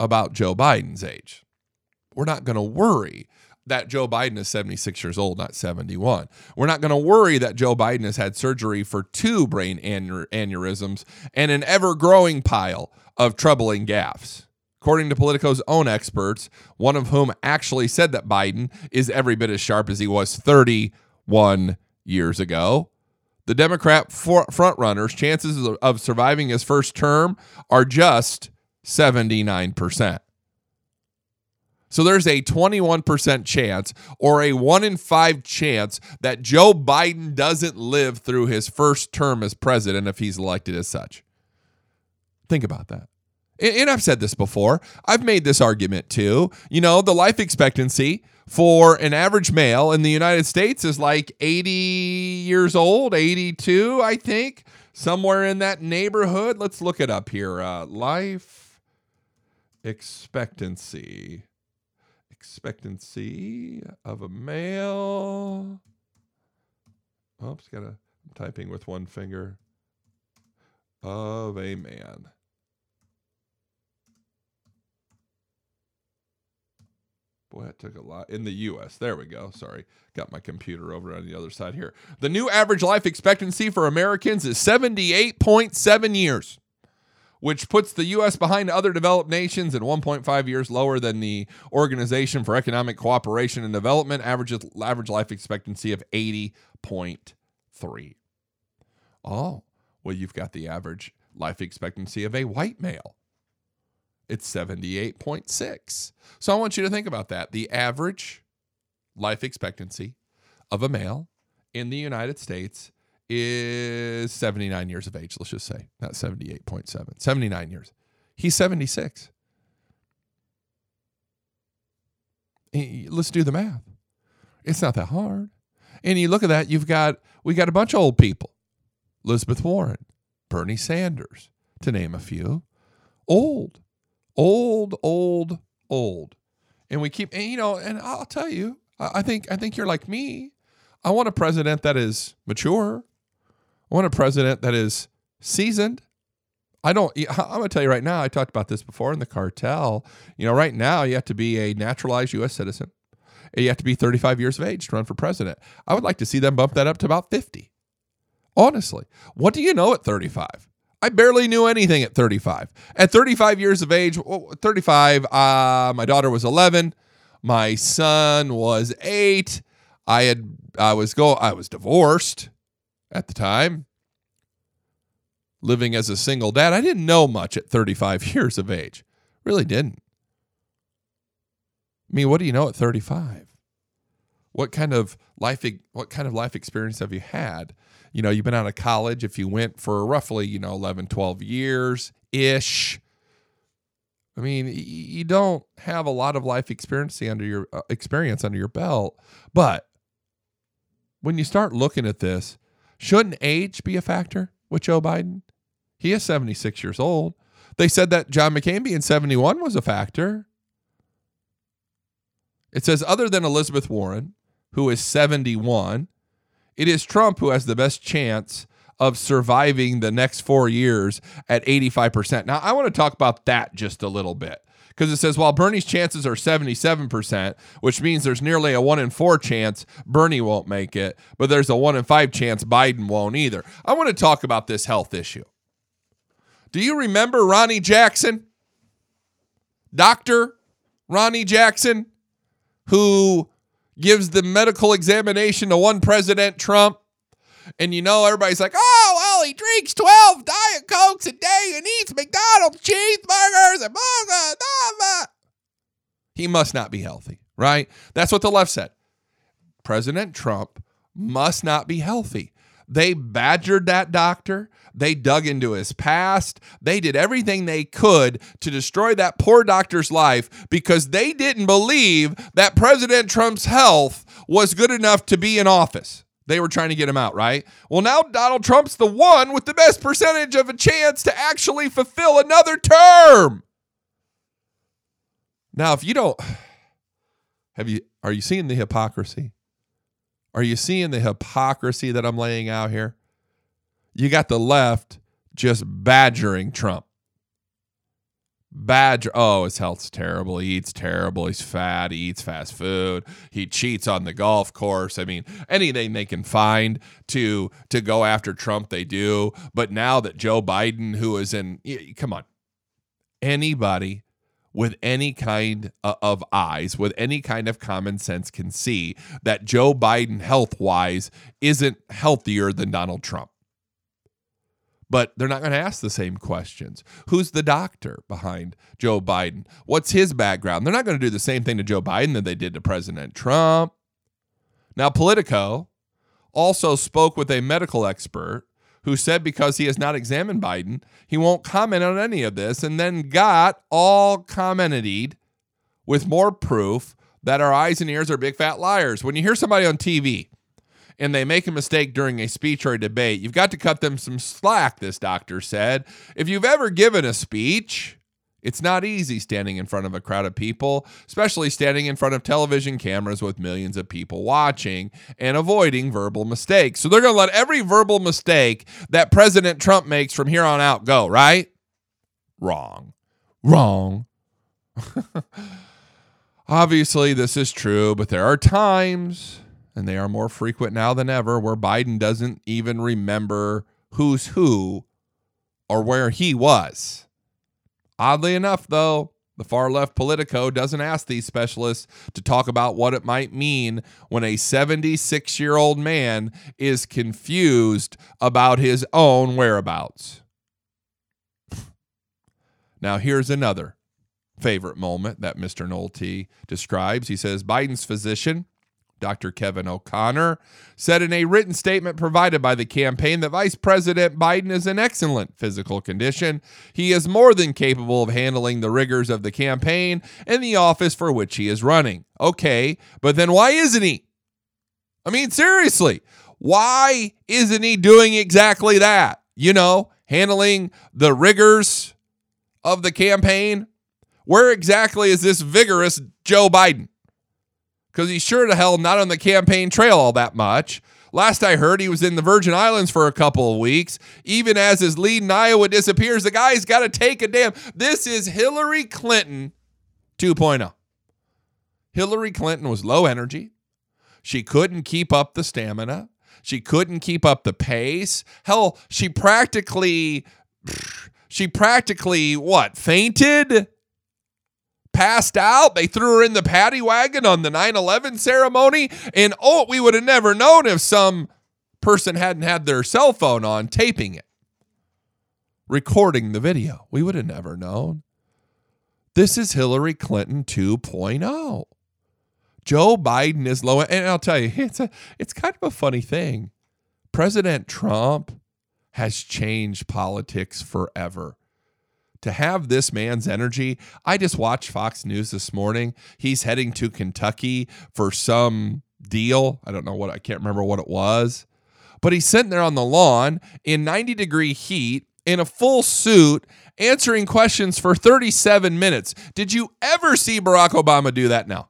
about Joe Biden's age. We're not going to worry that Joe Biden is 76 years old, not 71. We're not going to worry that Joe Biden has had surgery for two brain aneurysms and an ever growing pile of troubling gaffes. According to Politico's own experts, one of whom actually said that Biden is every bit as sharp as he was 31 years ago. The Democrat frontrunner's chances of surviving his first term are just 79%. So there's a 21% chance or a 1 in 5 chance that Joe Biden doesn't live through his first term as president if he's elected as such. Think about that. And I've said this before. I've made this argument too. You know, the life expectancy for an average male in the United States is like 80 years old, 82, I think, somewhere in that neighborhood. Let's look it up here. Uh, life expectancy expectancy of a male. Oops, gotta I'm typing with one finger. Of a man. Boy, that took a lot in the US. There we go. Sorry. Got my computer over on the other side here. The new average life expectancy for Americans is 78.7 years which puts the U.S. behind other developed nations and 1.5 years lower than the Organization for Economic Cooperation and Development, averages average life expectancy of 80.3. Oh, well, you've got the average life expectancy of a white male. It's 78.6. So I want you to think about that. The average life expectancy of a male in the United States is 79 years of age, let's just say, not 78.7, 79 years. He's 76. Let's do the math. It's not that hard. And you look at that, you've got, we got a bunch of old people Elizabeth Warren, Bernie Sanders, to name a few. Old, old, old, old. And we keep, and you know, and I'll tell you, I think, I think you're like me. I want a president that is mature. I want a president that is seasoned. I don't, I'm to tell you right now, I talked about this before in the cartel. You know, right now, you have to be a naturalized U.S. citizen. You have to be 35 years of age to run for president. I would like to see them bump that up to about 50. Honestly, what do you know at 35? I barely knew anything at 35. At 35 years of age, 35, uh, my daughter was 11, my son was eight. I had, I was go, I was divorced at the time, living as a single dad. I didn't know much at 35 [laughs] years of age. Really didn't. I mean, what do you know at 35? What kind of life what kind of life experience have you had? You know, you've been out of college if you went for roughly, you know, 11, 12 years ish. I mean, you don't have a lot of life experience under your uh, experience under your belt, but when you start looking at this, Shouldn't age be a factor with Joe Biden? He is 76 years old. They said that John McCain being 71 was a factor. It says, other than Elizabeth Warren, who is 71, it is Trump who has the best chance of surviving the next four years at 85%. Now, I want to talk about that just a little bit because it says while Bernie's chances are 77%, which means there's nearly a 1 in 4 chance Bernie won't make it, but there's a 1 in 5 chance Biden won't either. I want to talk about this health issue. Do you remember Ronny Jackson? Dr. Ronny Jackson, who gives the medical examination to one President Trump and you know, everybody's like, oh, well, he drinks 12 Diet Cokes a day and eats McDonald's cheeseburgers and blah, blah, He must not be healthy, right? That's what the left said. President Trump must not be healthy. They badgered that doctor. They dug into his past. They did everything they could to destroy that poor doctor's life because they didn't believe that President Trump's health was good enough to be in office. They were trying to get him out, right? Well, now Donald Trump's the one with the best percentage of a chance to actually fulfill another term. Now, if you don't [sighs] have you are you seeing the hypocrisy? Are you seeing the hypocrisy that I'm laying out here? You got the left just badgering Trump. Badger, oh, his health's terrible. He eats terrible. He's fat. He eats fast food. He cheats on the golf course. I mean, anything they can find to to go after Trump, they do. But now that Joe Biden, who is in, come on, anybody with any kind of eyes, with any kind of common sense, can see that Joe Biden, health wise, isn't healthier than Donald Trump. But they're not going to ask the same questions. Who's the doctor behind Joe Biden? What's his background? They're not going to do the same thing to Joe Biden that they did to President Trump. Now, Politico also spoke with a medical expert who said because he has not examined Biden, he won't comment on any of this, and then got all commented with more proof that our eyes and ears are big fat liars. When you hear somebody on TV and they make a mistake during a speech or a debate, you've got to cut them some slack, this doctor said. If you've ever given a speech, it's not easy standing in front of a crowd of people, especially standing in front of television cameras with millions of people watching and avoiding verbal mistakes. So they're going to let every verbal mistake that President Trump makes from here on out go, right? Wrong. Wrong. [laughs] Obviously, this is true, but there are times, and they are more frequent now than ever, where Biden doesn't even remember who's who or where he was. Oddly enough, though, the far left Politico doesn't ask these specialists to talk about what it might mean when a 76 year old man is confused about his own whereabouts. Now, here's another favorite moment that Mr. Nolte describes. He says Biden's physician Dr. Kevin O'Connor, said in a written statement provided by the campaign that Vice President Biden is in excellent physical condition. He is more than capable of handling the rigors of the campaign and the office for which he is running. Okay, but then why isn't he? I mean, seriously, why isn't he doing exactly that? You know, handling the rigors of the campaign? Where exactly is this vigorous Joe Biden? Because he's sure to hell not on the campaign trail all that much. Last I heard, he was in the Virgin Islands for a couple of weeks. Even as his lead in Iowa disappears, the guy's got to take a damn. This is Hillary Clinton 2.0. Hillary Clinton was low energy. She couldn't keep up the stamina. She couldn't keep up the pace. Hell, she practically, she practically what, fainted? Passed out. They threw her in the paddy wagon on the 9 11 ceremony. And oh, we would have never known if some person hadn't had their cell phone on taping it, recording the video. We would have never known. This is Hillary Clinton 2.0. Joe Biden is low. And I'll tell you, it's, a, it's kind of a funny thing. President Trump has changed politics forever to have this man's energy. I just watched Fox News this morning. He's heading to Kentucky for some deal. I don't know what, I can't remember what it was. But he's sitting there on the lawn in 90 degree heat in a full suit answering questions for 37 minutes. Did you ever see Barack Obama do that now?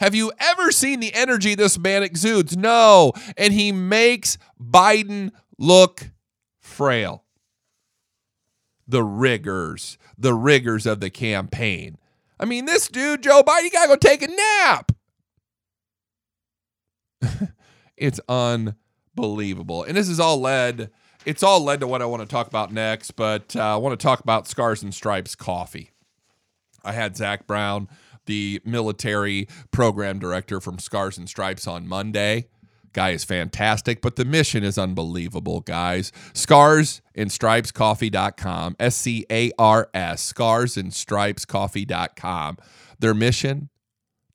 Have you ever seen the energy this man exudes? No. And he makes Biden look frail the rigors, the rigors of the campaign. I mean, this dude, Joe Biden, you gotta go take a nap. [laughs] it's unbelievable. And this is all led, it's all led to what I want to talk about next, but uh, I want to talk about Scars and Stripes coffee. I had Zach Brown, the military program director from Scars and Stripes, on Monday. Guy is fantastic, but the mission is unbelievable, guys. Scars and Stripes Coffee.com, S C A R S, Scars and Stripes Coffee.com. Their mission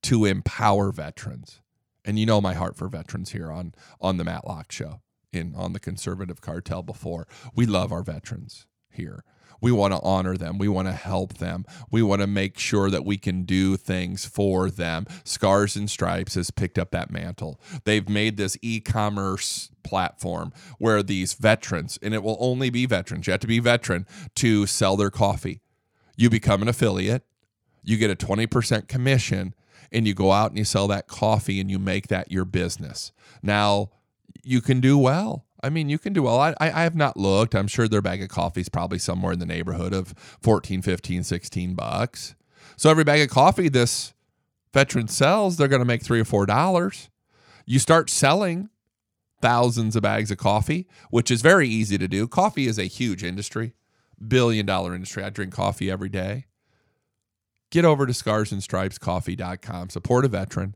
to empower veterans. And you know my heart for veterans here on, on the Matlock Show in on the conservative cartel before. We love our veterans here. We want to honor them. We want to help them. We want to make sure that we can do things for them. Scars and Stripes has picked up that mantle. They've made this e commerce platform where these veterans, and it will only be veterans, you have to be veteran to sell their coffee. You become an affiliate, you get a 20% commission, and you go out and you sell that coffee and you make that your business. Now, you can do well. I mean, you can do well. I, I have not looked. I'm sure their bag of coffee is probably somewhere in the neighborhood of 14, 15, 16 bucks. So every bag of coffee this veteran sells, they're going to make three or four dollars. You start selling thousands of bags of coffee, which is very easy to do. Coffee is a huge industry, billion dollar industry. I drink coffee every day. Get over to scarsandstripescoffee.com. Support a veteran,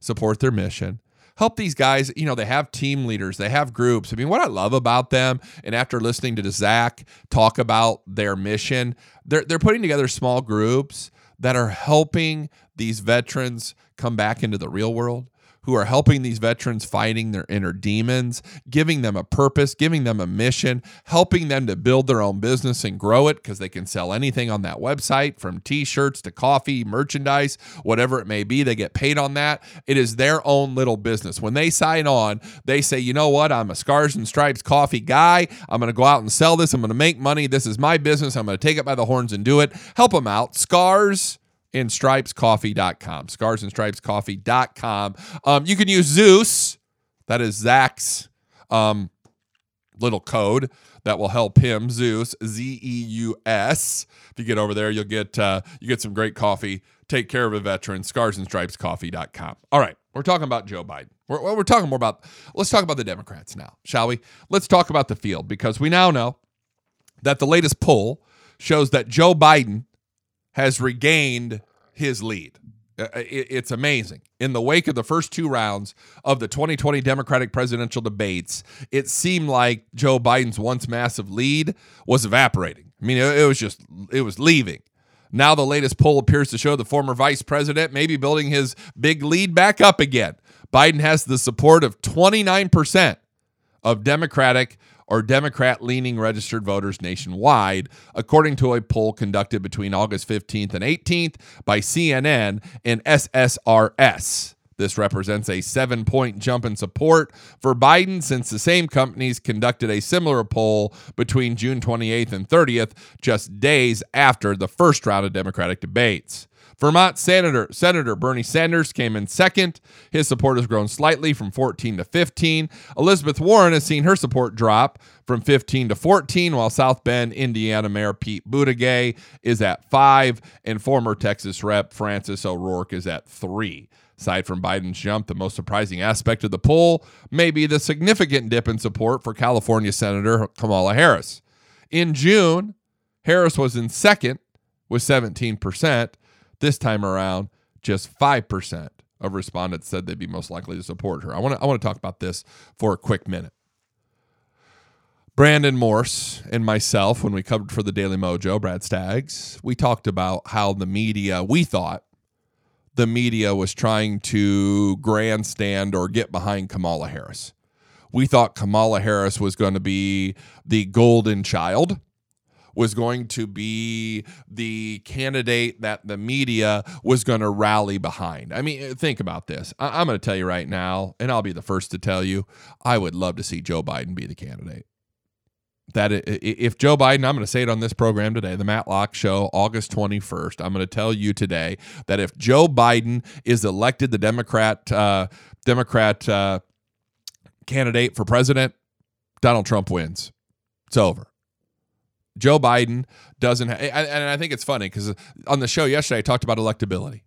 support their mission help these guys. You know, they have team leaders, they have groups. I mean, what I love about them, and after listening to Zach talk about their mission, they're they're putting together small groups that are helping these veterans come back into the real world who are helping these veterans fighting their inner demons, giving them a purpose, giving them a mission, helping them to build their own business and grow it because they can sell anything on that website from t shirts to coffee, merchandise, whatever it may be. They get paid on that. It is their own little business. When they sign on, they say, you know what? I'm a Scars and Stripes coffee guy. I'm going to go out and sell this. I'm going to make money. This is my business. I'm going to take it by the horns and do it. Help them out. Scars and stripescoffee.com. Scars and stripescoffee.com. Um, you can use Zeus. That is Zach's um, little code that will help him. Zeus, Z E U S. If you get over there, you'll get uh, you get some great coffee. Take care of a veteran. Scars and stripescoffee.com. All right, we're talking about Joe Biden. We're, we're talking more about. Let's talk about the Democrats now, shall we? Let's talk about the field because we now know that the latest poll shows that Joe Biden has regained his lead. Uh, uh, it's amazing. In the wake of the first two rounds of the 2020 Democratic presidential debates, it seemed like Joe Biden's once massive lead was evaporating. I mean, it was just, it was leaving. Now, the latest poll appears to show the former vice president maybe building his big lead back up again. Biden has the support of 29% of Democratic or Democrat leaning registered voters nationwide, according to a poll conducted between August 15th and 18th by CNN and SSRS. This represents a seven point jump in support for Biden since the same companies conducted a similar poll between June 28th and 30th, just days after the first round of Democratic debates. Vermont Senator Senator Bernie Sanders came in second. His support has grown slightly from 14 to 15. Elizabeth Warren has seen her support drop from 15 to 14, while South Bend, Indiana Mayor Pete Buttigieg is at five, and former Texas Rep Francis O'Rourke is at three. Aside from Biden's jump, the most surprising aspect of the poll may be the significant dip in support for California Senator Kamala Harris. In June, Harris was in second with 17%. This time around, just 5% of respondents said they'd be most likely to support her. I want to I want to talk about this for a quick minute. Brandon Morse and myself, when we covered for the Daily Mojo, Brad Staggs, we talked about how the media, we thought the media was trying to grandstand or get behind Kamala Harris. We thought Kamala Harris was going to be the golden child was going to be the candidate that the media was going to rally behind. I mean, think about this. I- am going to tell you right now, and I'll be the first to tell you, I would love to see Joe Biden be the candidate. That if Joe Biden, I'm going to say it on this program today, the Matlock Show, August 21st. I'm going to tell you today that if Joe Biden is elected the Democrat uh, Democrat uh, candidate for president, Donald Trump wins. It's over. Joe Biden doesn't, ha- and I think it's funny because on the show yesterday, I talked about electability.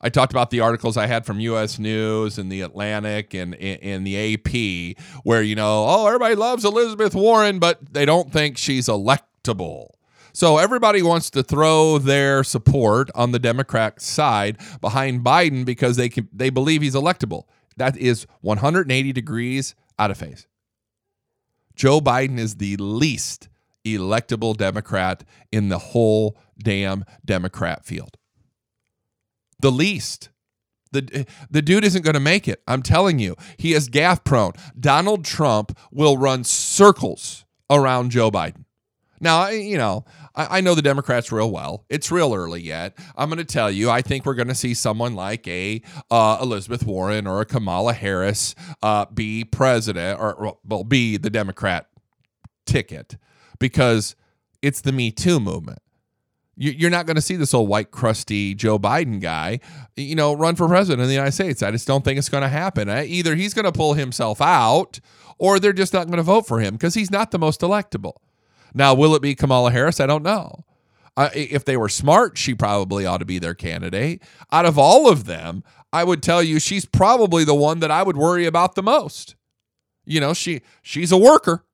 I talked about the articles I had from U.S. News and the Atlantic and in the AP, where you know, oh, everybody loves Elizabeth Warren, but they don't think she's electable. So everybody wants to throw their support on the Democrat side behind Biden because they can, they believe he's electable. That is 180 degrees out of phase. Joe Biden is the least electable Democrat in the whole damn Democrat field. The least. The, the dude isn't going to make it. I'm telling you. He is gaff prone. Donald Trump will run circles around Joe Biden. Now, you know, I, know the Democrats real well. It's real early yet. I'm going to tell you, I think we're going to see someone like a uh, Elizabeth Warren or a Kamala Harris uh, be president or well, be the Democrat ticket because it's the Me Too movement. You're not going to see this old white crusty Joe Biden guy, you know, run for president of the United States. I just don't think it's going to happen. Either he's going to pull himself out, or they're just not going to vote for him because he's not the most electable. Now, will it be Kamala Harris? I don't know. Uh, if they were smart, she probably ought to be their candidate. Out of all of them, I would tell you she's probably the one that I would worry about the most. You know, she she's a worker.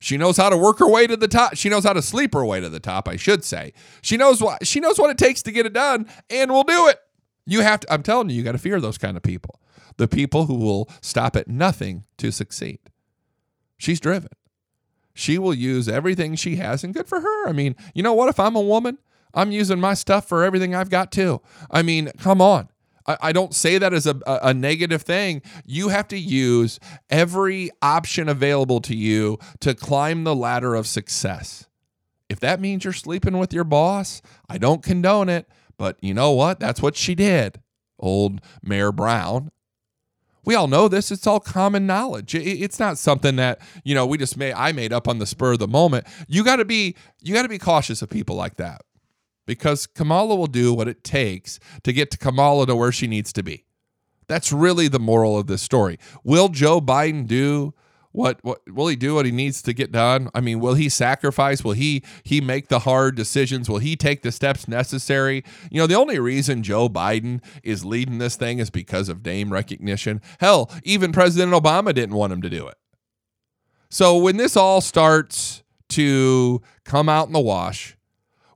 She knows how to work her way to the top. She knows how to sleep her way to the top, I should say. She knows what she knows what it takes to get it done and we'll do it. You have to I'm telling you, you got to fear those kind of people. The people who will stop at nothing to succeed. She's driven. She will use everything she has and good for her. I mean, you know what if I'm a woman? I'm using my stuff for everything I've got too. I mean, come on. I, don't say that as a, a negative thing. You have to use every option available to you to climb the ladder of success. If that means you're sleeping with your boss, I don't condone it. But you know what? That's what she did, old Mayor Brown. We all know this. It's all common knowledge. It's not something that, you know, we just made I made up on the spur of the moment. You got to be you got to be cautious of people like that because Kamala will do what it takes to get to Kamala to where she needs to be. That's really the moral of this story. Will Joe Biden do what what will he do what he needs to get done? I mean, will he sacrifice? Will he he make the hard decisions? Will he take the steps necessary? You know, the only reason Joe Biden is leading this thing is because of name recognition. Hell, even President Obama didn't want him to do it. So when this all starts to come out in the wash,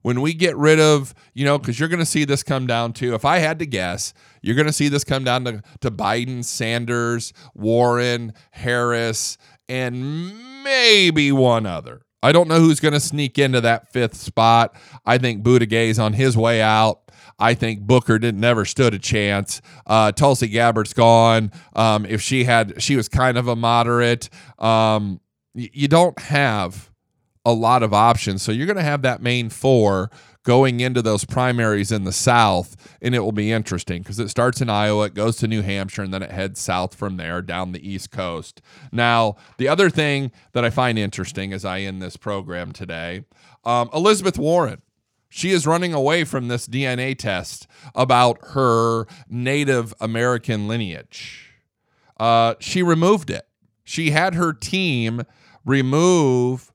when we get rid of, you know, because you're going to see this come down to, if I had to guess, you're going to see this come down to, to Biden, Sanders, Warren, Harris, and maybe one other. I don't know who's going to sneak into that fifth spot. I think Buttigieg on his way out. I think Booker didn't never stood a chance. Uh, Tulsi Gabbard's gone. Um, if she had, she was kind of a moderate. Um, you don't have a lot of options. So you're going to have that main four going into those primaries in the South, and it will be interesting because it starts in Iowa, it goes to New Hampshire, and then it heads south from there down the East Coast. Now, the other thing that I find interesting as I end this program today um, Elizabeth Warren. She is running away from this DNA test about her Native American lineage. Uh, she removed it. She had her team remove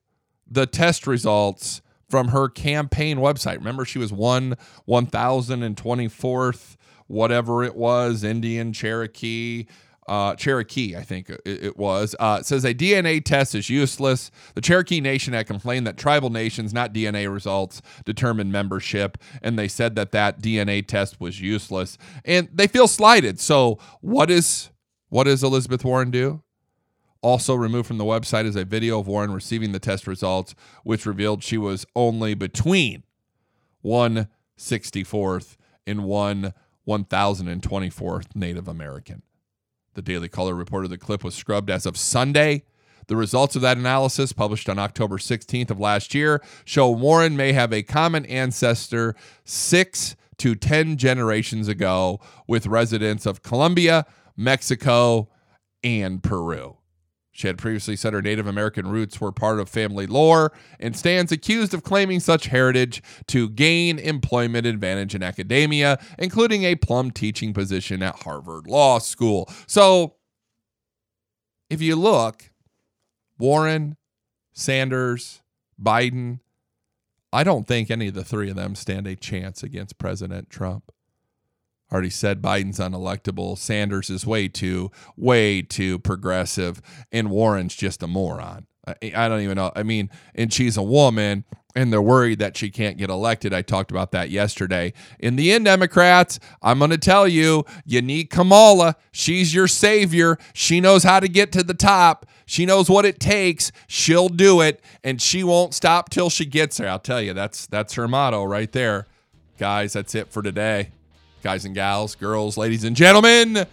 the test results from her campaign website. Remember, she was one 1024th, whatever it was, Indian Cherokee. Uh, Cherokee, I think it, it was. Uh, it says a DNA test is useless. The Cherokee Nation had complained that tribal nations, not DNA results, determine membership, and they said that that DNA test was useless, and they feel slighted. So, what is what does Elizabeth Warren do? Also removed from the website is a video of Warren receiving the test results, which revealed she was only between 164th and 1 1024th Native American. The Daily Caller reported the clip was scrubbed as of Sunday. The results of that analysis, published on October 16th of last year, show Warren may have a common ancestor six to 10 generations ago with residents of Colombia, Mexico, and Peru. She had previously said her Native American roots were part of family lore and stands accused of claiming such heritage to gain employment advantage in academia, including a plum teaching position at Harvard Law School. So, if you look, Warren, Sanders, Biden, I don't think any of the three of them stand a chance against President Trump already said Biden's unelectable. Sanders is way too, way too progressive, and Warren's just a moron. I, I don't even know. I mean, and she's a woman, and they're worried that she can't get elected. I talked about that yesterday. In the end, Democrats, I'm going to tell you, you need Kamala. She's your savior. She knows how to get to the top. She knows what it takes. She'll do it, and she won't stop till she gets there. I'll tell you, that's that's her motto right there. Guys, that's it for today. Guys and gals, girls, ladies and gentlemen,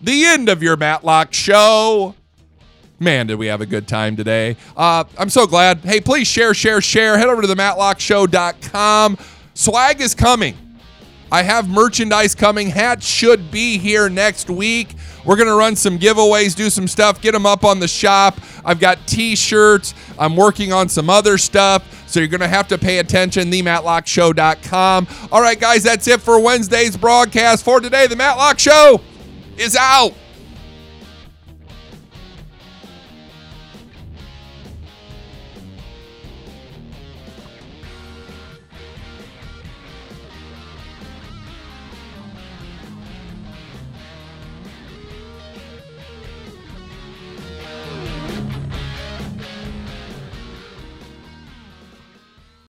the end of your Matlock show. Man, did we have a good time today. Uh, I'm so glad. Hey, please share, share, share. Head over to the matlockshow.com. Swag is coming. I have merchandise coming. Hats should be here next week. We're going to run some giveaways, do some stuff, get them up on the shop. I've got t shirts. I'm working on some other stuff. So you're going to have to pay attention. TheMatlockShow.com. All right, guys, that's it for Wednesday's broadcast. For today, The Matlock Show is out.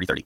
3030.